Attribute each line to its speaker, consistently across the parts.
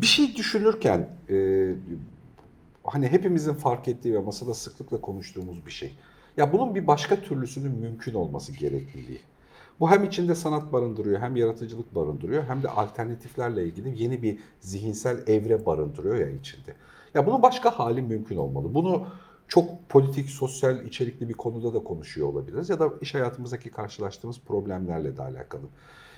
Speaker 1: Bir şey düşünürken e, hani hepimizin fark ettiği ve masada sıklıkla konuştuğumuz bir şey. Ya bunun bir başka türlüsünün mümkün olması gerekliliği. Bu hem içinde sanat barındırıyor, hem yaratıcılık barındırıyor, hem de alternatiflerle ilgili yeni bir zihinsel evre barındırıyor ya içinde. Ya bunun başka hali mümkün olmalı. Bunu çok politik, sosyal içerikli bir konuda da konuşuyor olabiliriz ya da iş hayatımızdaki karşılaştığımız problemlerle de alakalı.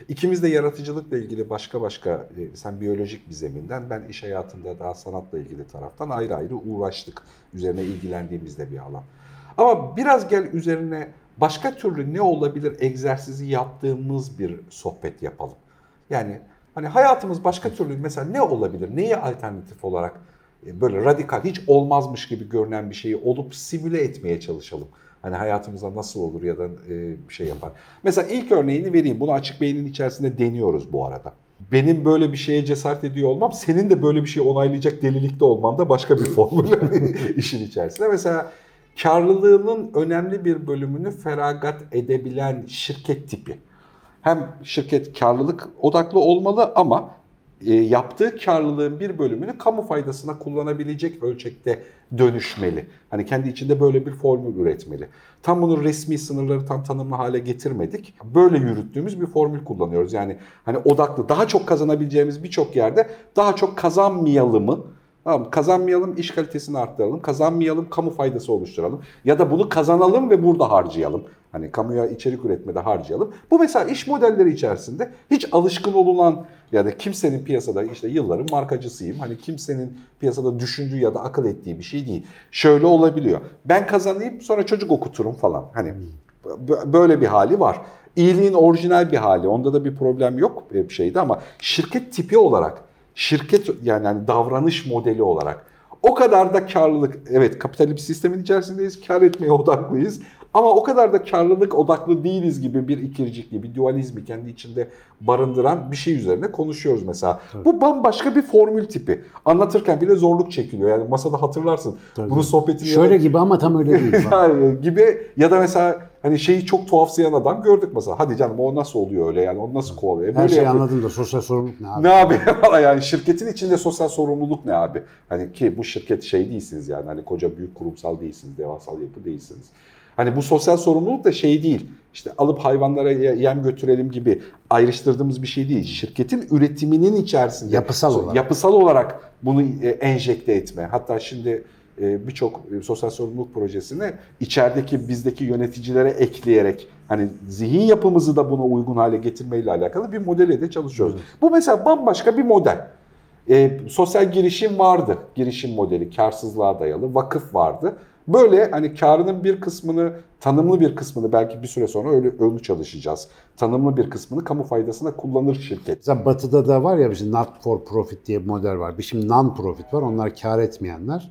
Speaker 1: İkimiz de yaratıcılıkla ilgili başka başka, e, sen biyolojik bir zeminden, ben iş hayatında daha sanatla ilgili taraftan ayrı ayrı uğraştık. Üzerine ilgilendiğimiz de bir alan. Ama biraz gel üzerine başka türlü ne olabilir egzersizi yaptığımız bir sohbet yapalım. Yani hani hayatımız başka türlü mesela ne olabilir? Neyi alternatif olarak böyle radikal hiç olmazmış gibi görünen bir şeyi olup simüle etmeye çalışalım. Hani hayatımızda nasıl olur ya da e, bir şey yapar. Mesela ilk örneğini vereyim. Bunu açık beynin içerisinde deniyoruz bu arada. Benim böyle bir şeye cesaret ediyor olmam, senin de böyle bir şey onaylayacak delilikte olman da başka bir formül işin içerisinde. Mesela karlılığının önemli bir bölümünü feragat edebilen şirket tipi. Hem şirket karlılık odaklı olmalı ama e, yaptığı karlılığın bir bölümünü kamu faydasına kullanabilecek ölçekte dönüşmeli. Hani kendi içinde böyle bir formül üretmeli. Tam bunun resmi sınırları tam tanımlı hale getirmedik. Böyle yürüttüğümüz bir formül kullanıyoruz. Yani hani odaklı daha çok kazanabileceğimiz birçok yerde daha çok kazanmayalımı Tamam kazanmayalım, iş kalitesini arttıralım. Kazanmayalım, kamu faydası oluşturalım. Ya da bunu kazanalım ve burada harcayalım. Hani kamuya içerik üretmede harcayalım. Bu mesela iş modelleri içerisinde hiç alışkın olunan ya da kimsenin piyasada işte yılların markacısıyım. Hani kimsenin piyasada düşündüğü ya da akıl ettiği bir şey değil. Şöyle olabiliyor. Ben kazanayım sonra çocuk okuturum falan. Hani böyle bir hali var. İyiliğin orijinal bir hali. Onda da bir problem yok bir şeydi ama şirket tipi olarak şirket yani, yani davranış modeli olarak o kadar da karlılık evet kapitalist sistemin içerisindeyiz kar etmeye odaklıyız ama o kadar da karlılık odaklı değiliz gibi bir ikircikli, bir dualizmi kendi içinde barındıran bir şey üzerine konuşuyoruz mesela. Tabii. Bu bambaşka bir formül tipi. Anlatırken bile zorluk çekiliyor. Yani masada hatırlarsın.
Speaker 2: Tabii.
Speaker 1: Bunun sohbetini...
Speaker 2: Şöyle ya gibi ama tam öyle değil.
Speaker 1: yani gibi ya da mesela hani şeyi çok tuhafsayan adam gördük mesela. Hadi canım o nasıl oluyor öyle yani? O nasıl kovalıyor?
Speaker 2: Her şeyi anladım da sosyal sorumluluk ne abi?
Speaker 1: Ne abi? yani şirketin içinde sosyal sorumluluk ne abi? Hani ki bu şirket şey değilsiniz yani. Hani koca büyük kurumsal değilsiniz. Devasal yapı değilsiniz. Hani bu sosyal sorumluluk da şey değil. İşte alıp hayvanlara yem götürelim gibi ayrıştırdığımız bir şey değil. Şirketin üretiminin içerisinde
Speaker 2: yapısal olarak,
Speaker 1: yapısal olarak bunu e, enjekte etme. Hatta şimdi e, birçok e, sosyal sorumluluk projesini içerideki bizdeki yöneticilere ekleyerek hani zihin yapımızı da buna uygun hale getirmeyle alakalı bir modele de çalışıyoruz. Evet. Bu mesela bambaşka bir model. E, sosyal girişim vardı. Girişim modeli, karsızlığa dayalı. Vakıf vardı. Böyle hani karının bir kısmını, tanımlı bir kısmını belki bir süre sonra öyle önü çalışacağız. Tanımlı bir kısmını kamu faydasına kullanır şirket.
Speaker 2: Mesela batıda da var ya şimdi not for profit diye bir model var. Bir şimdi non profit var. Onlar kar etmeyenler.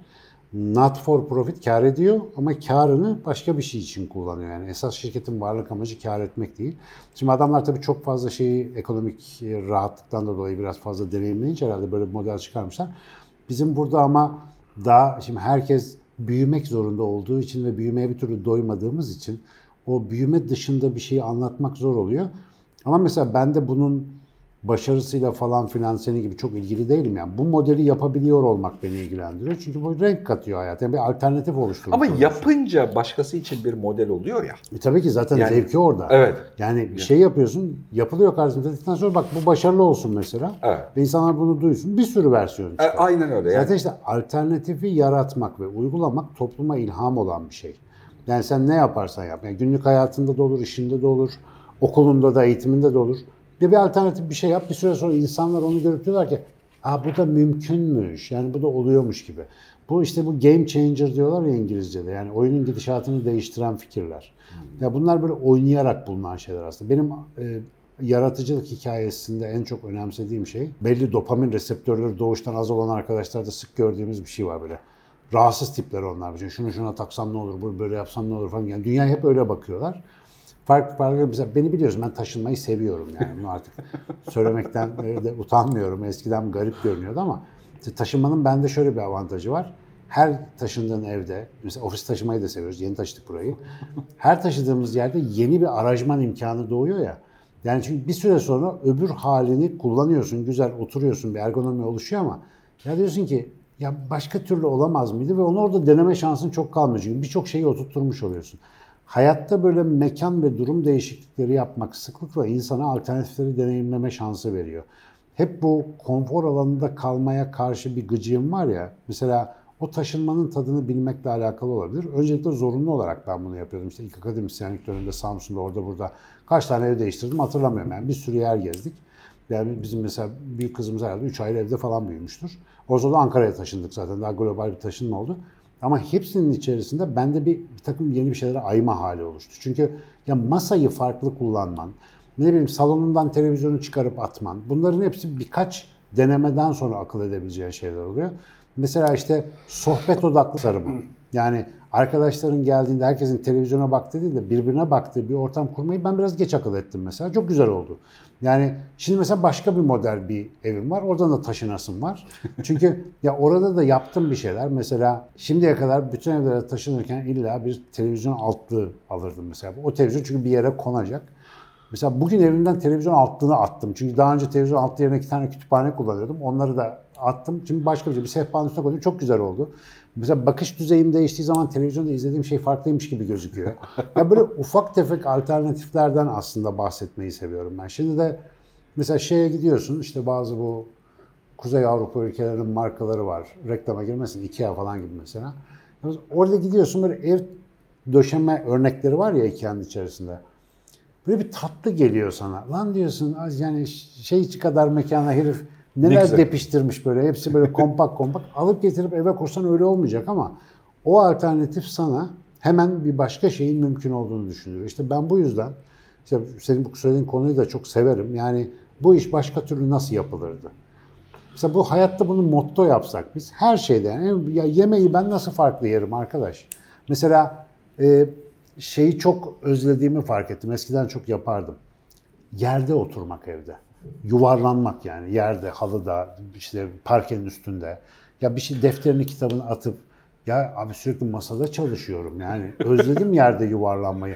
Speaker 2: Not for profit kar ediyor ama karını başka bir şey için kullanıyor. Yani esas şirketin varlık amacı kar etmek değil. Şimdi adamlar tabii çok fazla şeyi ekonomik rahatlıktan da dolayı biraz fazla deneyimleyince herhalde böyle bir model çıkarmışlar. Bizim burada ama daha şimdi herkes büyümek zorunda olduğu için ve büyümeye bir türlü doymadığımız için o büyüme dışında bir şeyi anlatmak zor oluyor. Ama mesela ben de bunun başarısıyla falan filan senin gibi çok ilgili değilim yani. Bu modeli yapabiliyor olmak beni ilgilendiriyor. Çünkü bu renk katıyor hayata. Yani bir alternatif oluşturuyor.
Speaker 1: Ama yapınca başkası için bir model oluyor ya.
Speaker 2: E tabii ki zaten yani, zevki orada.
Speaker 1: Evet.
Speaker 2: Yani bir şey yapıyorsun, yapılıyor karşımıza dedikten sonra bak bu başarılı olsun mesela. Evet. Ve insanlar bunu duysun. Bir sürü versiyon çıkar.
Speaker 1: E, aynen öyle.
Speaker 2: Zaten yani. işte alternatifi yaratmak ve uygulamak topluma ilham olan bir şey. Yani sen ne yaparsan yap. Yani günlük hayatında da olur, işinde de olur, okulunda da, eğitiminde de olur. Bir, bir alternatif bir şey yap. Bir süre sonra insanlar onu görüp diyorlar ki Aa, bu da mümkünmüş. Yani bu da oluyormuş gibi. Bu işte bu game changer diyorlar ya İngilizce'de. Yani oyunun gidişatını değiştiren fikirler. Hmm. Ya bunlar böyle oynayarak bulunan şeyler aslında. Benim e, yaratıcılık hikayesinde en çok önemsediğim şey belli dopamin reseptörleri doğuştan az olan arkadaşlarda sık gördüğümüz bir şey var böyle. Rahatsız tipler onlar. Şunu şuna taksam ne olur, bunu böyle yapsam ne olur falan. Yani dünyaya hep öyle bakıyorlar farklı farklı mesela beni biliyorsun ben taşınmayı seviyorum yani bunu artık söylemekten de utanmıyorum. Eskiden garip görünüyordu ama taşınmanın bende şöyle bir avantajı var. Her taşındığın evde, mesela ofis taşımayı da seviyoruz, yeni taşıdık burayı. Her taşıdığımız yerde yeni bir aranjman imkanı doğuyor ya. Yani çünkü bir süre sonra öbür halini kullanıyorsun, güzel oturuyorsun, bir ergonomi oluşuyor ama ya diyorsun ki ya başka türlü olamaz mıydı ve onu orada deneme şansın çok kalmıyor. Çünkü birçok şeyi oturtturmuş oluyorsun. Hayatta böyle mekan ve durum değişiklikleri yapmak sıklıkla insana alternatifleri deneyimleme şansı veriyor. Hep bu konfor alanında kalmaya karşı bir gıcığım var ya. Mesela o taşınmanın tadını bilmekle alakalı olabilir. Öncelikle zorunlu olarak ben bunu yapıyordum. İşte ilk akademisyenlik döneminde Samsun'da orada burada kaç tane ev değiştirdim hatırlamıyorum. Yani bir sürü yer gezdik. Yani bizim mesela büyük kızımız herhalde 3 ayrı evde falan büyümüştür. O zaman Ankara'ya taşındık zaten. Daha global bir taşınma oldu. Ama hepsinin içerisinde bende bir, bir takım yeni bir şeylere ayma hali oluştu. Çünkü ya masayı farklı kullanman, ne bileyim salonundan televizyonu çıkarıp atman, bunların hepsi birkaç denemeden sonra akıl edebileceğin şeyler oluyor. Mesela işte sohbet odaklı sarımı. Yani arkadaşların geldiğinde herkesin televizyona baktığı değil de birbirine baktığı bir ortam kurmayı ben biraz geç akıl ettim mesela. Çok güzel oldu. Yani şimdi mesela başka bir model bir evim var. Oradan da taşınasım var. Çünkü ya orada da yaptım bir şeyler. Mesela şimdiye kadar bütün evlere taşınırken illa bir televizyon altlığı alırdım mesela. O televizyon çünkü bir yere konacak. Mesela bugün evimden televizyon altlığını attım. Çünkü daha önce televizyon altlığı yerine iki tane kütüphane kullanıyordum. Onları da attım. Şimdi başka bir şey. Bir sehpanın üstüne koydum. Çok güzel oldu. Mesela bakış düzeyim değiştiği zaman televizyonda izlediğim şey farklıymış gibi gözüküyor. ya böyle ufak tefek alternatiflerden aslında bahsetmeyi seviyorum ben. Şimdi de mesela şeye gidiyorsun işte bazı bu Kuzey Avrupa ülkelerinin markaları var. Reklama girmesin. Ikea falan gibi mesela. Orada gidiyorsun böyle ev döşeme örnekleri var ya Ikea'nın içerisinde. Böyle bir tatlı geliyor sana. Lan diyorsun az yani şey kadar mekana herif neler
Speaker 1: güzel.
Speaker 2: depiştirmiş böyle. Hepsi böyle kompak kompak. Alıp getirip eve kursan öyle olmayacak ama o alternatif sana hemen bir başka şeyin mümkün olduğunu düşünüyor. İşte ben bu yüzden işte senin bu söylediğin konuyu da çok severim. Yani bu iş başka türlü nasıl yapılırdı? Mesela bu hayatta bunu motto yapsak biz her şeyde yani ya yemeği ben nasıl farklı yerim arkadaş? Mesela e, şeyi çok özlediğimi fark ettim. Eskiden çok yapardım. Yerde oturmak evde. Yuvarlanmak yani yerde, halıda, işte parkenin üstünde. Ya bir şey defterini, kitabını atıp ya abi sürekli masada çalışıyorum. Yani özledim yerde yuvarlanmayı.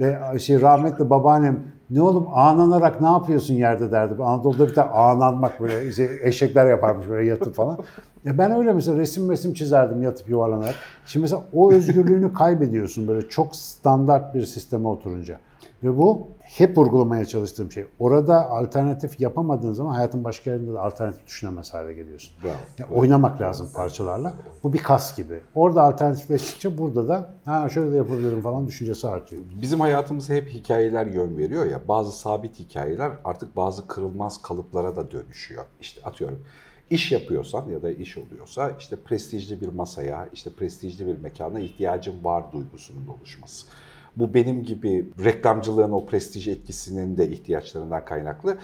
Speaker 2: Ve şey rahmetli babaannem ne oğlum ağlanarak ne yapıyorsun yerde derdi. Anadolu'da bir tane ağlanmak böyle işte eşekler yaparmış böyle yatıp falan. Ya ben öyle mesela resim resim çizerdim yatıp yuvarlanarak. Şimdi mesela o özgürlüğünü kaybediyorsun böyle çok standart bir sisteme oturunca. Ve bu hep vurgulamaya çalıştığım şey. Orada alternatif yapamadığın zaman hayatın başka yerinde de alternatif düşünemez hale geliyorsun.
Speaker 1: Bravo.
Speaker 2: Ya oynamak lazım parçalarla. Bu bir kas gibi. Orada alternatifleştikçe burada da ha şöyle de yapabilirim falan düşüncesi artıyor.
Speaker 1: Bizim hayatımıza hep hikayeler yön veriyor ya. Bazı sabit hikayeler artık bazı kırılmaz kalıplara da dönüşüyor. İşte atıyorum iş yapıyorsan ya da iş oluyorsa işte prestijli bir masaya, işte prestijli bir mekana ihtiyacın var duygusunun oluşması. Bu benim gibi reklamcılığın o prestij etkisinin de ihtiyaçlarından kaynaklı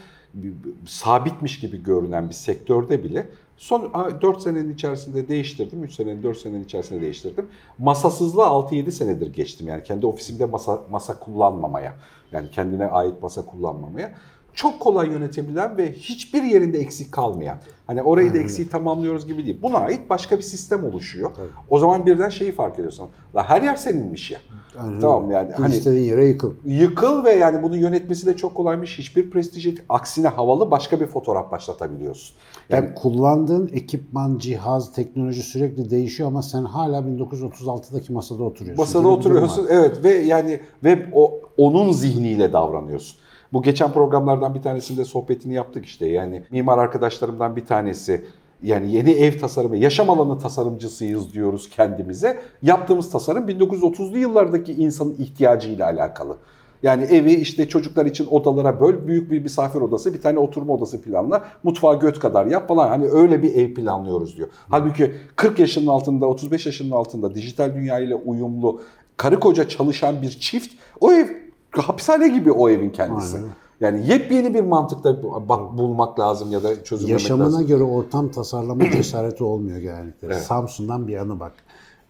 Speaker 1: sabitmiş gibi görünen bir sektörde bile son 4 senenin içerisinde değiştirdim. 3 senenin 4 senenin içerisinde değiştirdim. Masasızlığa 6-7 senedir geçtim. Yani kendi ofisimde masa, masa kullanmamaya. Yani kendine ait masa kullanmamaya. Çok kolay yönetebilen ve hiçbir yerinde eksik kalmayan. Hani orayı da eksiği tamamlıyoruz gibi değil. Buna ait başka bir sistem oluşuyor. O zaman birden şeyi fark ediyorsun. La her yer seninmiş ya.
Speaker 2: Aynen
Speaker 1: Tamam yani hani
Speaker 2: istediğin yere yıkıl.
Speaker 1: yıkıl ve yani bunu yönetmesi de çok kolaymış. Hiçbir prestij aksine havalı başka bir fotoğraf başlatabiliyorsun.
Speaker 2: Yani kullandığın ekipman, cihaz, teknoloji sürekli değişiyor ama sen hala 1936'daki masada oturuyorsun.
Speaker 1: Masada oturuyorsun evet ve yani ve o onun zihniyle davranıyorsun. Bu geçen programlardan bir tanesinde sohbetini yaptık işte. Yani mimar arkadaşlarımdan bir tanesi yani yeni ev tasarımı, yaşam alanı tasarımcısıyız diyoruz kendimize. Yaptığımız tasarım 1930'lu yıllardaki insanın ihtiyacıyla alakalı. Yani evi işte çocuklar için odalara böl, büyük bir misafir odası, bir tane oturma odası planla, mutfağı göt kadar yap falan. Hani öyle bir ev planlıyoruz diyor. Halbuki 40 yaşının altında, 35 yaşının altında dijital dünya ile uyumlu, karı koca çalışan bir çift, o ev hapishane gibi o evin kendisi.
Speaker 2: Aynen.
Speaker 1: Yani yepyeni bir mantıkta bak, bulmak lazım ya da çözümlemek
Speaker 2: Yaşamına
Speaker 1: lazım.
Speaker 2: göre ortam tasarlama cesareti olmuyor genellikle.
Speaker 1: Evet.
Speaker 2: Samsun'dan bir anı bak.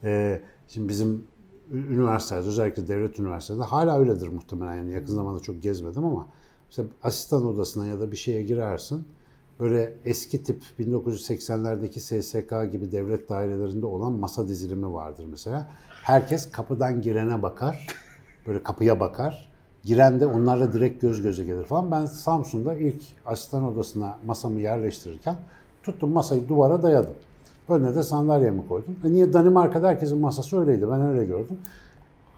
Speaker 2: Ee, şimdi bizim üniversitelerde özellikle devlet üniversitelerinde hala öyledir muhtemelen. Yani yakın zamanda çok gezmedim ama mesela asistan odasına ya da bir şeye girersin. Böyle eski tip 1980'lerdeki SSK gibi devlet dairelerinde olan masa dizilimi vardır mesela. Herkes kapıdan girene bakar. Böyle kapıya bakar. Giren de onlarla direkt göz göze gelir falan. Ben Samsun'da ilk asistan odasına masamı yerleştirirken tuttum masayı duvara dayadım. Önüne de sandalyemi koydum. E niye Danimarka'da herkesin masası öyleydi. Ben öyle gördüm.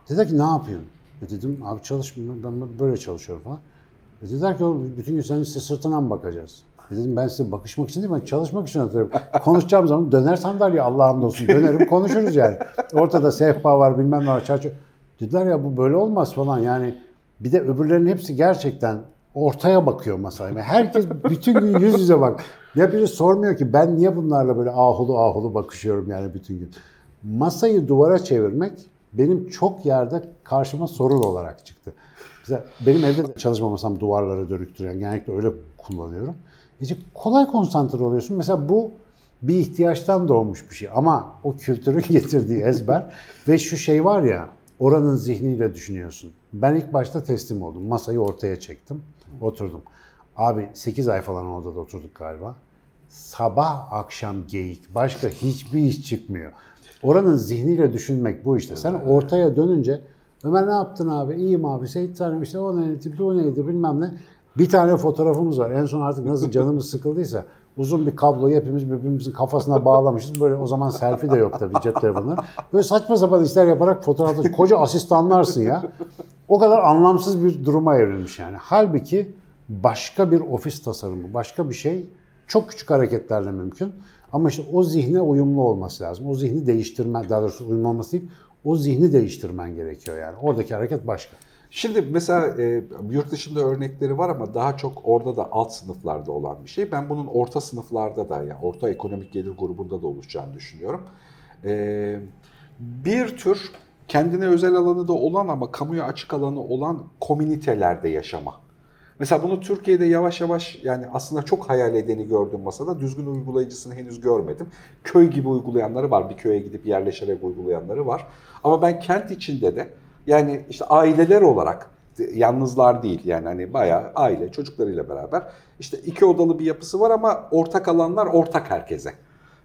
Speaker 2: Dedi ki ne yapıyorsun? E dedim abi çalışmıyorum ben böyle çalışıyorum falan. E dediler ki bütün gün senin size sırtına mı bakacağız? E dedim ben size bakışmak için değil ben çalışmak için atıyorum. Konuşacağım zaman döner sandalye Allah'ım olsun dönerim konuşuruz yani. Ortada sehpa var bilmem ne var çarşı. Dediler ya bu böyle olmaz falan yani. Bir de öbürlerinin hepsi gerçekten ortaya bakıyor masaya. Yani herkes bütün gün yüz yüze bak. Ya biri sormuyor ki ben niye bunlarla böyle ahulu ahulu bakışıyorum yani bütün gün. Masayı duvara çevirmek benim çok yerde karşıma sorun olarak çıktı. Mesela benim evde de çalışma masam duvarlara dönüktür. Genellikle öyle kullanıyorum. İşte kolay konsantre oluyorsun. Mesela bu bir ihtiyaçtan doğmuş bir şey. Ama o kültürün getirdiği ezber ve şu şey var ya oranın zihniyle düşünüyorsun. Ben ilk başta teslim oldum. Masayı ortaya çektim. Oturdum. Abi 8 ay falan odada oturduk galiba. Sabah akşam geyik. Başka hiçbir iş çıkmıyor. Oranın zihniyle düşünmek bu işte. Sen ortaya dönünce Ömer ne yaptın abi? İyiyim abi. Seyit Tanrım işte o neydi, bu neydi bilmem ne. Bir tane fotoğrafımız var. En son artık nasıl canımız sıkıldıysa uzun bir kabloyu hepimiz birbirimizin kafasına bağlamışız. Böyle o zaman selfie de yok tabii cep telefonları. Böyle saçma sapan işler yaparak fotoğrafta koca asistanlarsın ya. O kadar anlamsız bir duruma evrilmiş yani. Halbuki başka bir ofis tasarımı, başka bir şey çok küçük hareketlerle mümkün. Ama işte o zihne uyumlu olması lazım. O zihni değiştirmen, daha doğrusu uyumlu olması değil, o zihni değiştirmen gerekiyor yani. Oradaki hareket başka.
Speaker 1: Şimdi mesela e, yurt dışında örnekleri var ama daha çok orada da alt sınıflarda olan bir şey. Ben bunun orta sınıflarda da yani orta ekonomik gelir grubunda da oluşacağını düşünüyorum. E, bir tür kendine özel alanı da olan ama kamuya açık alanı olan komünitelerde yaşama. Mesela bunu Türkiye'de yavaş yavaş yani aslında çok hayal edeni gördüm masada. Düzgün uygulayıcısını henüz görmedim. Köy gibi uygulayanları var. Bir köye gidip yerleşerek uygulayanları var. Ama ben kent içinde de yani işte aileler olarak yalnızlar değil yani hani bayağı aile çocuklarıyla beraber işte iki odalı bir yapısı var ama ortak alanlar ortak herkese.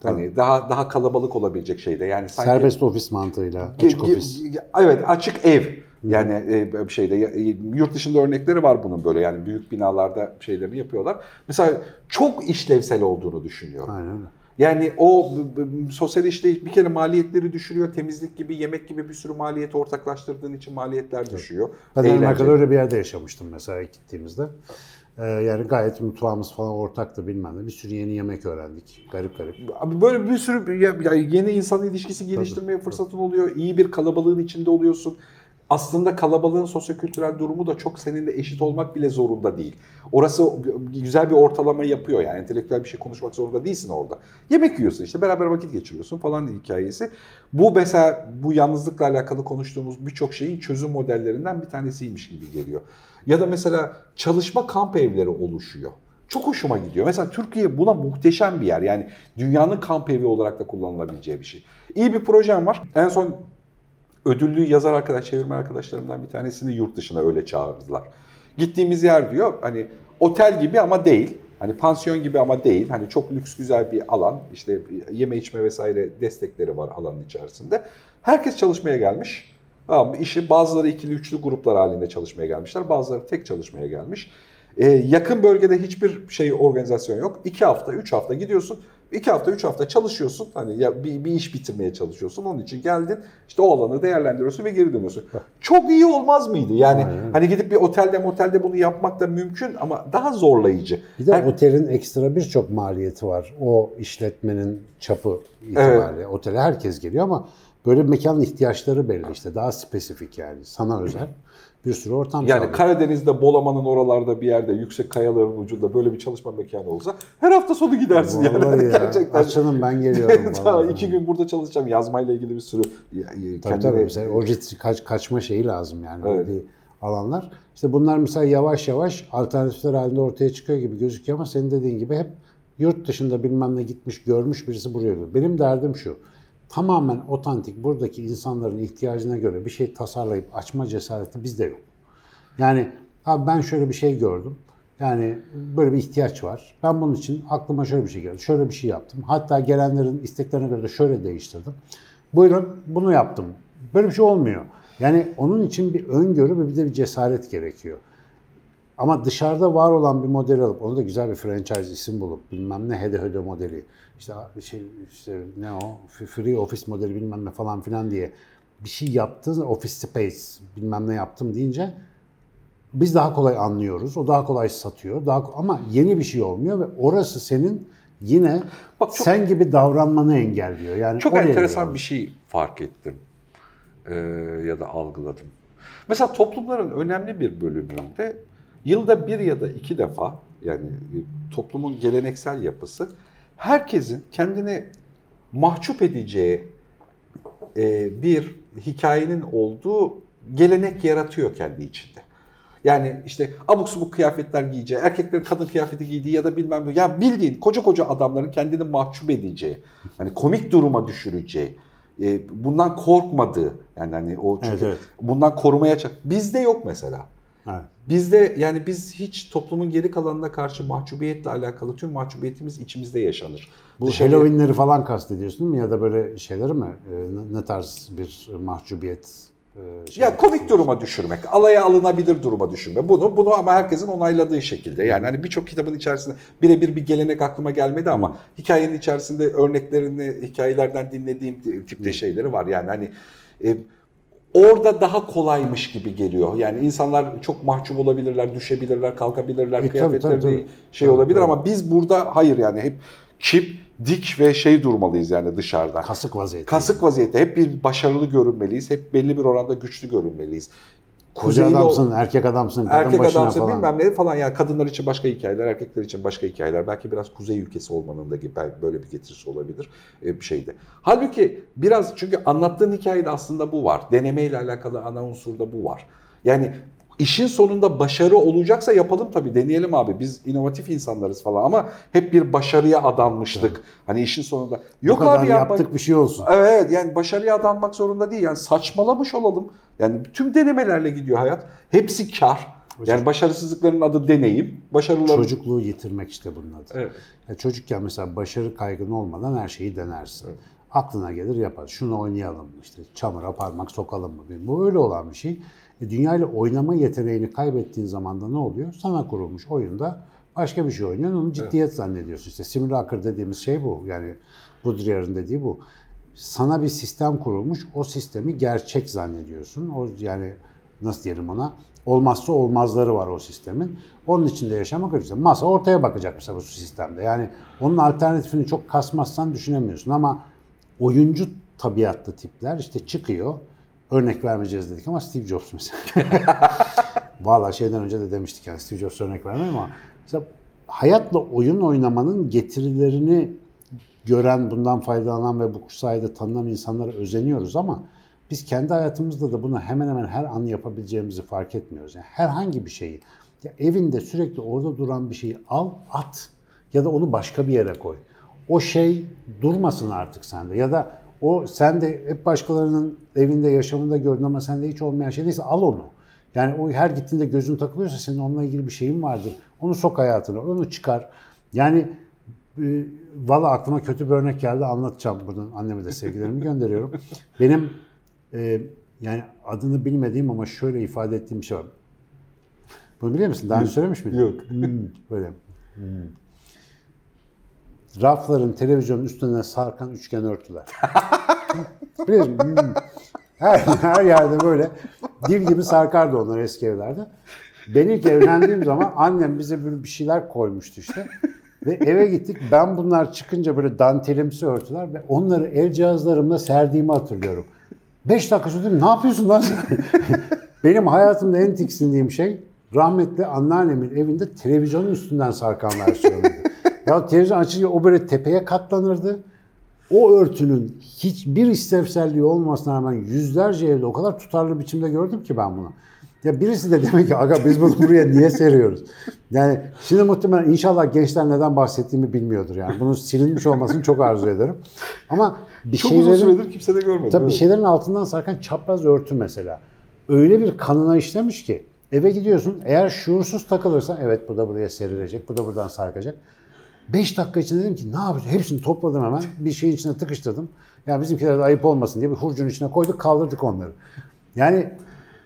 Speaker 1: Hani daha daha kalabalık olabilecek şeyde yani sanki
Speaker 2: Serbest ofis mantığıyla, açık ofis.
Speaker 1: Evet açık ev. Yani e, bir şeyde e, yurt dışında örnekleri var bunun böyle yani büyük binalarda şeylerini yapıyorlar. Mesela çok işlevsel olduğunu düşünüyorum.
Speaker 2: Aynen öyle.
Speaker 1: Yani o sosyal işte bir kere maliyetleri düşürüyor. Temizlik gibi, yemek gibi bir sürü maliyeti ortaklaştırdığın için maliyetler düşüyor.
Speaker 2: Ben Danimarka'da
Speaker 1: Eğlenceli.
Speaker 2: öyle bir yerde yaşamıştım mesela gittiğimizde. Ee, yani gayet mutfağımız falan ortaktı bilmem ne. Bir sürü yeni yemek öğrendik. Garip garip.
Speaker 1: Abi böyle bir sürü ya- ya yeni insan ilişkisi geliştirmeye fırsatın oluyor. İyi bir kalabalığın içinde oluyorsun. Aslında kalabalığın sosyokültürel durumu da çok seninle eşit olmak bile zorunda değil. Orası güzel bir ortalama yapıyor yani entelektüel bir şey konuşmak zorunda değilsin orada. Yemek yiyorsun işte beraber vakit geçiriyorsun falan hikayesi. Bu mesela bu yalnızlıkla alakalı konuştuğumuz birçok şeyin çözüm modellerinden bir tanesiymiş gibi geliyor. Ya da mesela çalışma kamp evleri oluşuyor. Çok hoşuma gidiyor. Mesela Türkiye buna muhteşem bir yer. Yani dünyanın kamp evi olarak da kullanılabileceği bir şey. İyi bir projem var. En son ödüllü yazar arkadaş, çevirmen arkadaşlarımdan bir tanesini yurt dışına öyle çağırdılar. Gittiğimiz yer diyor hani otel gibi ama değil. Hani pansiyon gibi ama değil. Hani çok lüks güzel bir alan. İşte yeme içme vesaire destekleri var alanın içerisinde. Herkes çalışmaya gelmiş. Tamam, işi bazıları ikili üçlü gruplar halinde çalışmaya gelmişler. Bazıları tek çalışmaya gelmiş. Ee, yakın bölgede hiçbir şey organizasyon yok. İki hafta, üç hafta gidiyorsun. İki hafta, üç hafta çalışıyorsun. Hani ya bir, bir iş bitirmeye çalışıyorsun. Onun için geldin. İşte o alanı değerlendiriyorsun ve geri dönüyorsun. Çok iyi olmaz mıydı? Yani
Speaker 2: Aynen.
Speaker 1: hani gidip bir otelde motelde bunu yapmak da mümkün ama daha zorlayıcı.
Speaker 2: Bir de
Speaker 1: Her-
Speaker 2: otelin ekstra birçok maliyeti var. O işletmenin çapı itibariyle. Otele herkes geliyor ama böyle bir mekanın ihtiyaçları belli işte. Daha spesifik yani. Sana özel bir sürü ortam
Speaker 1: Yani
Speaker 2: sağlıyor.
Speaker 1: Karadeniz'de, Bolaman'ın oralarda bir yerde yüksek kayaların ucunda böyle bir çalışma mekanı olsa her hafta sonu gidersin yani.
Speaker 2: Vallahi ya.
Speaker 1: Gerçekten.
Speaker 2: Açılın ben geliyorum.
Speaker 1: Daha iki gün burada çalışacağım. Yazmayla ilgili bir sürü
Speaker 2: Tabii
Speaker 1: kendine-
Speaker 2: tabii. Mesela o rit- kaç, kaçma şeyi lazım yani.
Speaker 1: Evet.
Speaker 2: Bir alanlar. İşte bunlar mesela yavaş yavaş alternatifler halinde ortaya çıkıyor gibi gözüküyor ama senin dediğin gibi hep yurt dışında bilmem ne gitmiş, görmüş birisi buraya geliyor. Benim derdim şu. Tamamen otantik buradaki insanların ihtiyacına göre bir şey tasarlayıp açma cesareti bizde yok. Yani abi ben şöyle bir şey gördüm. Yani böyle bir ihtiyaç var. Ben bunun için aklıma şöyle bir şey geldi. Şöyle bir şey yaptım. Hatta gelenlerin isteklerine göre de şöyle değiştirdim. Buyurun bunu yaptım. Böyle bir şey olmuyor. Yani onun için bir öngörü ve bir de bir cesaret gerekiyor. Ama dışarıda var olan bir model alıp onu da güzel bir franchise isim bulup bilmem ne hede hede modeli işte şey işte ne o free office modeli bilmem ne falan filan diye bir şey yaptın office space bilmem ne yaptım deyince biz daha kolay anlıyoruz. O daha kolay satıyor. Daha ama yeni bir şey olmuyor ve orası senin yine
Speaker 1: Bak çok-
Speaker 2: sen gibi davranmanı engelliyor. Yani
Speaker 1: Çok enteresan
Speaker 2: geliyor.
Speaker 1: bir şey fark ettim Ee, ya da algıladım. Mesela toplumların önemli bir bölümünde yılda bir ya da iki defa yani toplumun geleneksel yapısı herkesin kendini mahcup edeceği e, bir hikayenin olduğu gelenek yaratıyor kendi içinde. Yani işte abuk subuk kıyafetler giyeceği, erkeklerin kadın kıyafeti giydiği ya da bilmem ne. Ya bildiğin koca koca adamların kendini mahcup edeceği, hani komik duruma düşüreceği, e, bundan korkmadığı yani hani o çünkü
Speaker 2: Evet, evet.
Speaker 1: bundan korumaya çalış. Bizde yok mesela.
Speaker 2: Evet.
Speaker 1: Bizde yani biz hiç toplumun geri kalanına karşı mahcubiyetle alakalı tüm mahcubiyetimiz içimizde yaşanır.
Speaker 2: Bu
Speaker 1: Dışarıya-
Speaker 2: Halloween'leri falan kastediyorsun değil mi? Ya da böyle şeyleri mi? Ee, ne- ne tarz bir mahcubiyet? e, şey
Speaker 1: Ya komik duruma düşürmek, alaya alınabilir duruma düşürme. Bunu bunu ama herkesin onayladığı şekilde. Yani hani birçok kitabın içerisinde birebir bir gelenek aklıma gelmedi ama hikayenin içerisinde örneklerini hikayelerden dinlediğim tipte şeyleri var. Yani hani e, orada daha kolaymış gibi geliyor. Yani insanlar çok mahcup olabilirler, düşebilirler, kalkabilirler,
Speaker 2: E,
Speaker 1: kıyafetleri
Speaker 2: tabii, tabii.
Speaker 1: şey
Speaker 2: Tabii,
Speaker 1: olabilir
Speaker 2: tabii.
Speaker 1: ama biz burada hayır yani hep çip, dik ve şey durmalıyız yani dışarıda.
Speaker 2: Kasık vaziyeti.
Speaker 1: Kasık vaziyette hep bir başarılı görünmeliyiz. Hep belli bir oranda güçlü görünmeliyiz.
Speaker 2: Koca
Speaker 1: Kuzeyli
Speaker 2: adamsın, erkek adamsın, kadın
Speaker 1: erkek
Speaker 2: başına
Speaker 1: adamsa
Speaker 2: falan.
Speaker 1: bilmem ne falan yani kadınlar için başka hikayeler, erkekler için başka hikayeler. Belki biraz kuzey ülkesi olmanın da böyle bir getirisi olabilir e, bir şeyde. Halbuki biraz çünkü anlattığın hikayede aslında bu var. Denemeyle alakalı ana unsurda bu var. Yani işin sonunda başarı olacaksa yapalım tabii deneyelim abi. Biz inovatif insanlarız falan ama hep bir başarıya adanmıştık. Hani işin sonunda
Speaker 2: Bu
Speaker 1: yok
Speaker 2: kadar
Speaker 1: abi ya
Speaker 2: yaptık bir şey olsun.
Speaker 1: Evet yani başarıya adanmak zorunda değil. Yani saçmalamış olalım. Yani tüm denemelerle gidiyor hayat. Hepsi kar. Yani başarısızlıkların adı deneyim. Başarıların...
Speaker 2: Çocukluğu yitirmek işte bunun adı.
Speaker 1: Evet.
Speaker 2: Ya çocukken mesela başarı kaygın olmadan her şeyi denersin. Aklına gelir yapar. Şunu oynayalım mı? işte çamura parmak sokalım mı? Bu öyle olan bir şey. E, dünya ile oynama yeteneğini kaybettiğin zaman da ne oluyor? Sana kurulmuş oyunda başka bir şey oynuyorsun. Onu ciddiyet zannediyorsun. İşte simulacr dediğimiz şey bu. Yani Baudrillard'ın dediği bu. Sana bir sistem kurulmuş. O sistemi gerçek zannediyorsun. O yani nasıl diyelim ona? Olmazsa olmazları var o sistemin. Onun içinde yaşamak öyle. Masa ortaya bakacak mesela bu sistemde. Yani onun alternatifini çok kasmazsan düşünemiyorsun ama oyuncu tabiatlı tipler işte çıkıyor. Örnek vermeyeceğiz dedik ama Steve Jobs mesela. Valla şeyden önce de demiştik yani Steve Jobs örnek vermem ama mesela hayatla oyun oynamanın getirilerini gören, bundan faydalanan ve bu sayede tanınan insanlara özeniyoruz ama biz kendi hayatımızda da bunu hemen hemen her an yapabileceğimizi fark etmiyoruz. Yani herhangi bir şeyi, ya evinde sürekli orada duran bir şeyi al, at ya da onu başka bir yere koy. O şey durmasın artık sende ya da o sende hep başkalarının evinde, yaşamında gördün ama sende hiç olmayan şey değilse al onu. Yani o her gittiğinde gözün takılıyorsa senin onunla ilgili bir şeyin vardır. Onu sok hayatına, onu çıkar. Yani e, valla aklıma kötü bir örnek geldi anlatacağım buradan. Anneme de sevgilerimi gönderiyorum. Benim e, yani adını bilmediğim ama şöyle ifade ettiğim bir şey var. Bunu biliyor musun? Daha önce söylemiş miydim?
Speaker 1: Yok.
Speaker 2: Hmm, böyle. Hmm. Rafların televizyonun üstüne sarkan üçgen örtüler. Hmm. Her, her yerde böyle dil gibi sarkardı onlar eski evlerde. Ben ilk evlendiğim zaman annem bize böyle bir şeyler koymuştu işte. Ve eve gittik. Ben bunlar çıkınca böyle dantelimsi örtüler ve onları el cihazlarımla serdiğimi hatırlıyorum. Beş dakika sonra ne yapıyorsun lan sen? Benim hayatımda en tiksindiğim şey rahmetli anneannemin evinde televizyonun üstünden sarkan versiyonuydu. Ya televizyon açınca o böyle tepeye katlanırdı. O örtünün hiçbir istevselliği olmasına rağmen yüzlerce evde o kadar tutarlı biçimde gördüm ki ben bunu. Ya birisi de demek ki aga biz bunu buraya niye seriyoruz? Yani şimdi muhtemelen inşallah gençler neden bahsettiğimi bilmiyordur yani. Bunun silinmiş olmasını çok arzu ederim. Ama bir
Speaker 1: Çok uzun
Speaker 2: şeylerin
Speaker 1: süredir kimse de görmedi.
Speaker 2: Tabii bir şeylerin altından sarkan çapraz örtü mesela. Öyle bir kanına işlemiş ki eve gidiyorsun eğer şuursuz takılırsan evet bu da buraya serilecek, bu da buradan sarkacak. 5 dakika içinde dedim ki ne yapacağım? Hepsini topladım hemen bir şeyin içine tıkıştırdım. Ya bizimkiler de ayıp olmasın diye bir hurcun içine koyduk kaldırdık onları. Yani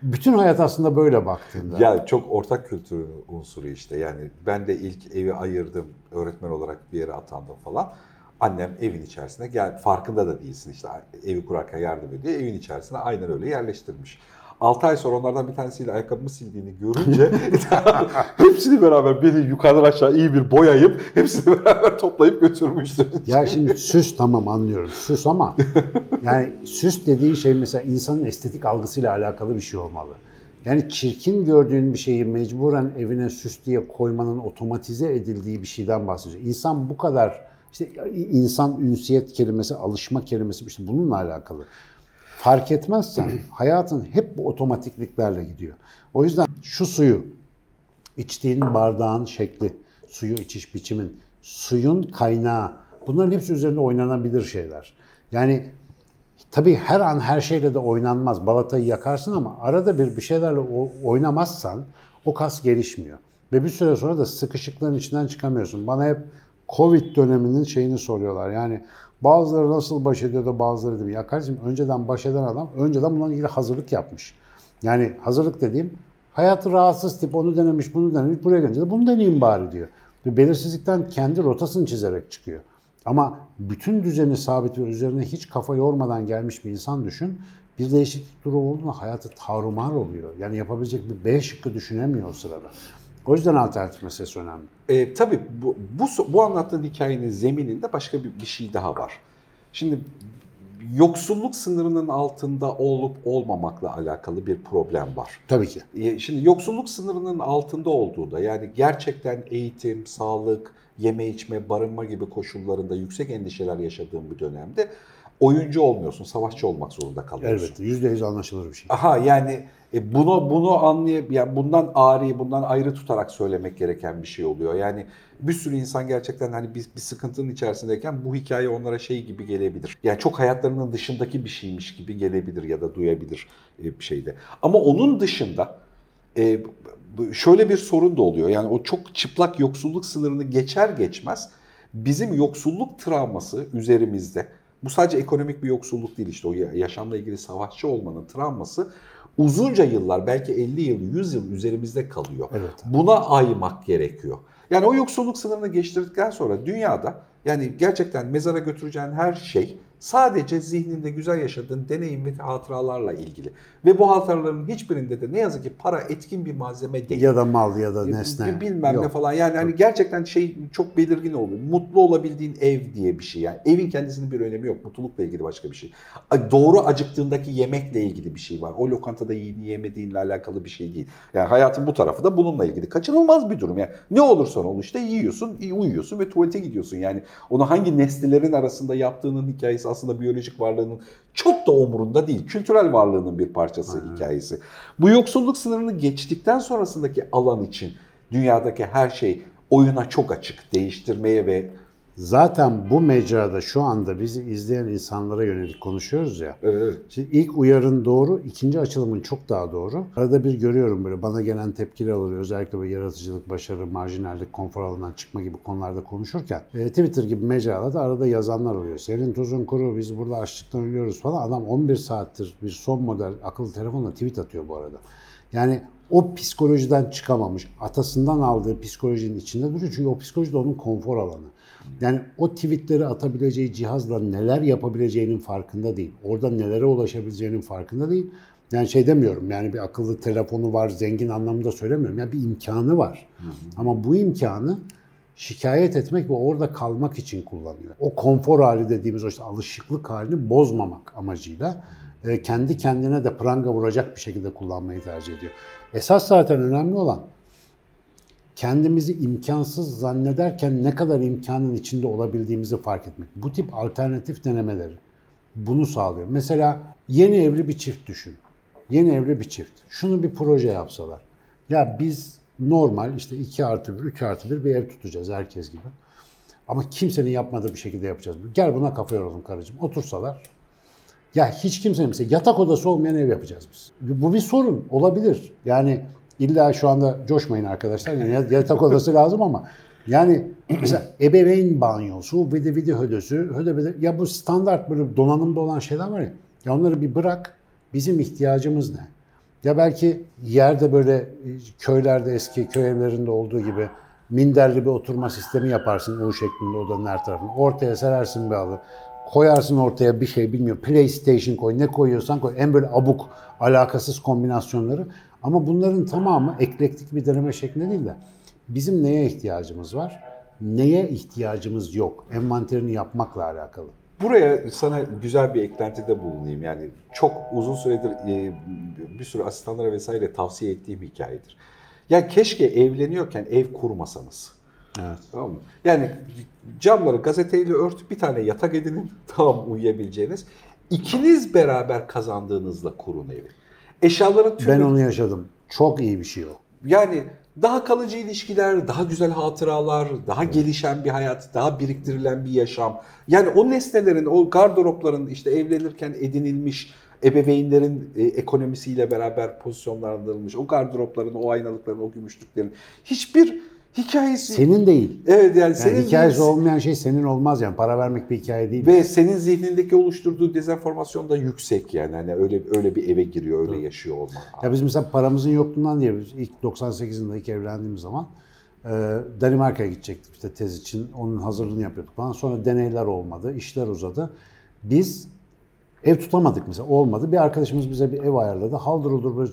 Speaker 2: bütün hayat aslında böyle baktığında.
Speaker 1: Ya çok ortak kültür unsuru işte. Yani ben de ilk evi ayırdım öğretmen olarak bir yere atandım falan. Annem evin içerisine gel farkında da değilsin işte evi kurarken yardım ediyor. Evin içerisine aynen öyle yerleştirmiş. 6 ay sonra onlardan bir tanesiyle ayakkabımı sildiğini görünce hepsini beraber beni yukarıdan aşağı iyi bir boyayıp hepsini beraber toplayıp götürmüştü.
Speaker 2: Ya şimdi süs tamam anlıyorum. Süs ama yani süs dediğin şey mesela insanın estetik algısıyla alakalı bir şey olmalı. Yani çirkin gördüğün bir şeyi mecburen evine süs diye koymanın otomatize edildiği bir şeyden bahsediyor. İnsan bu kadar işte insan ünsiyet kelimesi, alışma kelimesi işte bununla alakalı. Fark etmezsen hayatın hep bu otomatikliklerle gidiyor. O yüzden şu suyu içtiğin bardağın şekli, suyu içiş biçimin, suyun kaynağı bunların hepsi üzerinde oynanabilir şeyler. Yani tabii her an her şeyle de oynanmaz. Balatayı yakarsın ama arada bir bir şeylerle oynamazsan o kas gelişmiyor. Ve bir süre sonra da sıkışıklığın içinden çıkamıyorsun. Bana hep Covid döneminin şeyini soruyorlar. Yani bazıları nasıl baş ediyor da bazıları değil. Ya kardeşim önceden baş eden adam önceden bununla ilgili hazırlık yapmış. Yani hazırlık dediğim hayatı rahatsız tip onu denemiş bunu denemiş buraya gelince de bunu deneyeyim bari diyor. Ve belirsizlikten kendi rotasını çizerek çıkıyor. Ama bütün düzeni sabit ve üzerine hiç kafa yormadan gelmiş bir insan düşün. Bir değişiklik durumu olduğunda hayatı tarumar oluyor. Yani yapabilecek bir B şıkkı düşünemiyor o sırada. O yüzden alternatif meselesi önemli.
Speaker 1: E, tabii bu, bu, bu anlattığın hikayenin zemininde başka bir, bir şey daha var. Şimdi yoksulluk sınırının altında olup olmamakla alakalı bir problem var.
Speaker 2: Tabii ki.
Speaker 1: E, Şimdi yoksulluk sınırının altında olduğunda yani gerçekten eğitim, sağlık, yeme içme, barınma gibi koşullarında yüksek endişeler yaşadığın bir dönemde oyuncu olmuyorsun, savaşçı olmak zorunda kalıyorsun.
Speaker 2: Elbette. Yüzde yüz anlaşılır bir şey.
Speaker 1: Aha yani e, bunu bunu anlayıp yani bundan ari, bundan ayrı tutarak söylemek gereken bir şey oluyor. Yani bir sürü insan gerçekten hani bir, bir sıkıntının içerisindeyken bu hikaye onlara şey gibi gelebilir. Yani çok hayatlarının dışındaki bir şeymiş gibi gelebilir ya da duyabilir e, bir şeyde. Ama onun dışında e, şöyle bir sorun da oluyor. Yani o çok çıplak yoksulluk sınırını geçer geçmez bizim yoksulluk travması üzerimizde bu sadece ekonomik bir yoksulluk değil işte o ya- yaşamla ilgili savaşçı olmanın travması uzunca yıllar belki 50 yıl 100 yıl üzerimizde kalıyor.
Speaker 2: Evet.
Speaker 1: Buna aymak gerekiyor. Yani o yoksulluk sınırını geçtirdikten sonra dünyada yani gerçekten mezara götüreceğin her şey sadece zihninde güzel yaşadığın deneyim ve hatıralarla ilgili. Ve bu hatıraların hiçbirinde de ne yazık ki para etkin bir malzeme değil.
Speaker 2: Ya da mal ya da nesne.
Speaker 1: Bir Bilmem ne
Speaker 2: Yok.
Speaker 1: falan. Yani hani gerçekten şey çok belirgin oluyor. Mutlu olabildiğin ev diye bir şey. Yani evin kendisinin bir önemi yok. Mutlulukla ilgili başka bir şey. Doğru acıktığındaki yemekle ilgili bir şey var. O lokantada yiyip yemediğinle alakalı bir şey değil. Yani hayatın bu tarafı da bununla ilgili. Kaçınılmaz bir durum. Yani ne olursa ol işte yiyorsun, uyuyorsun ve tuvalete gidiyorsun. Yani onu hangi nesnelerin arasında yaptığının hikayesi aslında biyolojik varlığının çok da umurunda değil. Kültürel varlığının bir parçası hikayesi. Bu yoksulluk sınırını geçtikten sonrasındaki alan için dünyadaki her şey oyuna çok açık. Değiştirmeye ve
Speaker 2: Zaten bu mecrada şu anda bizi izleyen insanlara yönelik konuşuyoruz ya.
Speaker 1: Evet.
Speaker 2: Şimdi ilk uyarın doğru, ikinci açılımın çok daha doğru. Arada bir görüyorum böyle bana gelen tepkiler oluyor. Özellikle böyle yaratıcılık, başarı, marjinallik, konfor alanından çıkma gibi konularda konuşurken. e, Twitter gibi mecralarda arada yazanlar oluyor. Senin tuzun kuru, biz burada açlıktan ölüyoruz falan. Adam 11 saattir bir son model akıllı telefonla tweet atıyor bu arada. Yani o psikolojiden çıkamamış, atasından aldığı psikolojinin içinde duruyor. Çünkü o psikoloji de onun konfor alanı. Yani o tweetleri atabileceği cihazla neler yapabileceğinin farkında değil. Orada nelere ulaşabileceğinin farkında değil. Yani şey demiyorum yani bir akıllı telefonu var zengin anlamında söylemiyorum. Yani bir imkanı var. Ama bu imkanı şikayet etmek ve orada kalmak için kullanıyor. O konfor hali dediğimiz o işte alışıklık halini bozmamak amacıyla e, kendi kendine de pranga vuracak bir şekilde kullanmayı tercih ediyor. Esas zaten önemli olan kendimizi imkansız zannederken ne kadar imkanın içinde olabildiğimizi fark etmek. Bu tip alternatif denemeleri bunu sağlıyor. Mesela yeni evli bir çift düşün. Yeni evli bir çift. Şunu bir proje yapsalar. Ya biz normal işte 2 artı 1, 3 artı 1 bir ev tutacağız herkes gibi. Ama kimsenin yapmadığı bir şekilde yapacağız. Gel buna kafa yoralım karıcığım. Otursalar. Ya hiç kimsenin mesela yatak odası olmayan ev yapacağız biz. Bu bir sorun olabilir. Yani illa şu anda coşmayın arkadaşlar. Yani yatak odası lazım ama yani mesela ebeveyn banyosu, vidi vidi hödösü, hödö vidi. Ya bu standart böyle donanımda olan şeyler var ya. Ya onları bir bırak. Bizim ihtiyacımız ne? Ya belki yerde böyle e, köylerde eski köy evlerinde olduğu gibi minderli bir oturma sistemi yaparsın U şeklinde odanın her tarafına. Ortaya serersin bir halı. Koyarsın ortaya bir şey bilmiyorum. PlayStation koy. Ne koyuyorsan koy. En böyle abuk, alakasız kombinasyonları. Ama bunların tamamı eklektik bir deneme şeklinde değil de bizim neye ihtiyacımız var? Neye ihtiyacımız yok? Envanterini yapmakla alakalı.
Speaker 1: Buraya sana güzel bir eklentide bulunayım. Yani çok uzun süredir e, bir sürü asistanlara vesaire tavsiye ettiğim hikayedir. Ya keşke evleniyorken ev kurmasanız.
Speaker 2: Evet.
Speaker 1: Tamam mı? Yani camları gazeteyle örtüp bir tane yatak edinin tamam uyuyabileceğiniz. İkiniz beraber kazandığınızla kurun evi. Eşyaların tümü
Speaker 2: Ben onu yaşadım. Çok iyi bir şey o.
Speaker 1: yani daha kalıcı ilişkiler, daha güzel hatıralar, daha gelişen bir hayat, daha biriktirilen bir yaşam. Yani o nesnelerin, o gardıropların işte evlenirken edinilmiş ebeveynlerin e, ekonomisiyle beraber pozisyonlandırılmış o gardıropların, o aynalıkların, o gümüşlüklerin hiçbir hikayesi
Speaker 2: Senin değil.
Speaker 1: Evet yani,
Speaker 2: Yani
Speaker 1: senin
Speaker 2: hikayesi olmayan şey senin olmaz yani. Para vermek bir hikaye değil.
Speaker 1: ve senin zihnindeki oluşturduğu dezenformasyon da yüksek yani. Hani öyle öyle bir eve giriyor, öyle yaşıyor olmak.
Speaker 2: Ya biz mesela paramızın yokluğundan diye biz ilk 98 yılında ilk evlendiğimiz zaman e, Danimarka'ya gidecektik işte tez için. Onun hazırlığını yapıyorduk falan. Sonra deneyler olmadı, işler uzadı. Biz ev tutamadık mesela olmadı. Bir arkadaşımız bize bir ev ayarladı. Haldır uldur böyle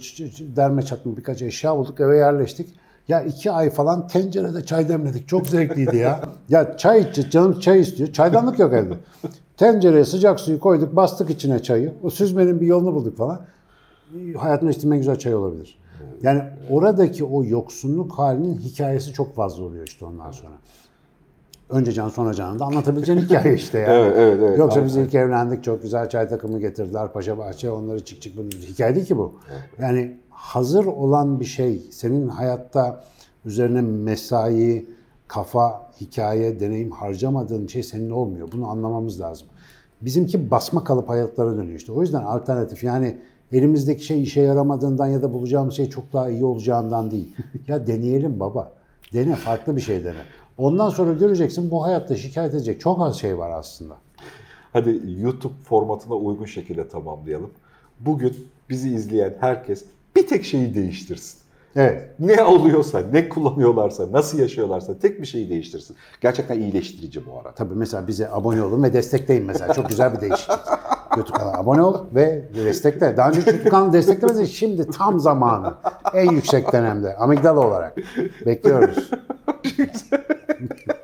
Speaker 2: derme çatma birkaç eşya bulduk eve yerleştik. Ya iki ay falan tencerede çay demledik. Çok zevkliydi ya. Ya çay içeceğiz, canım çay istiyor. Çaydanlık yok evde. Tencereye sıcak suyu koyduk, bastık içine çayı. O süzmenin bir yolunu bulduk falan hayatımda içtiğim en güzel çay olabilir. Yani oradaki o yoksunluk halinin hikayesi çok fazla oluyor işte ondan sonra. Önce can sonra canın da anlatabileceğin hikaye işte yani.
Speaker 1: Evet, evet, evet.
Speaker 2: Yoksa biz ilk evlendik çok güzel çay takımı getirdiler paşa bahçe onları çık çık hikaye değil ki bu. Yani hazır olan bir şey senin hayatta üzerine mesai, kafa, hikaye, deneyim harcamadığın şey senin olmuyor. Bunu anlamamız lazım. Bizimki basma kalıp hayatlara dönüyor işte. O yüzden alternatif yani elimizdeki şey işe yaramadığından ya da bulacağımız şey çok daha iyi olacağından değil. ya deneyelim baba. Dene farklı bir şey dene. Ondan sonra göreceksin bu hayatta şikayet edecek çok az şey var aslında.
Speaker 1: Hadi YouTube formatına uygun şekilde tamamlayalım. Bugün bizi izleyen herkes bir tek şeyi değiştirsin.
Speaker 2: Evet.
Speaker 1: Ne oluyorsa, ne kullanıyorlarsa, nasıl yaşıyorlarsa tek bir şeyi değiştirsin. Gerçekten iyileştirici bu arada.
Speaker 2: Tabii mesela bize abone olun ve destekleyin mesela. Çok güzel bir değişiklik. Kanalına abone ol ve destekle. Daha önce YouTube kanalı desteklemediniz. Şimdi tam zamanı. En yüksek dönemde. Amigdala olarak. Bekliyoruz.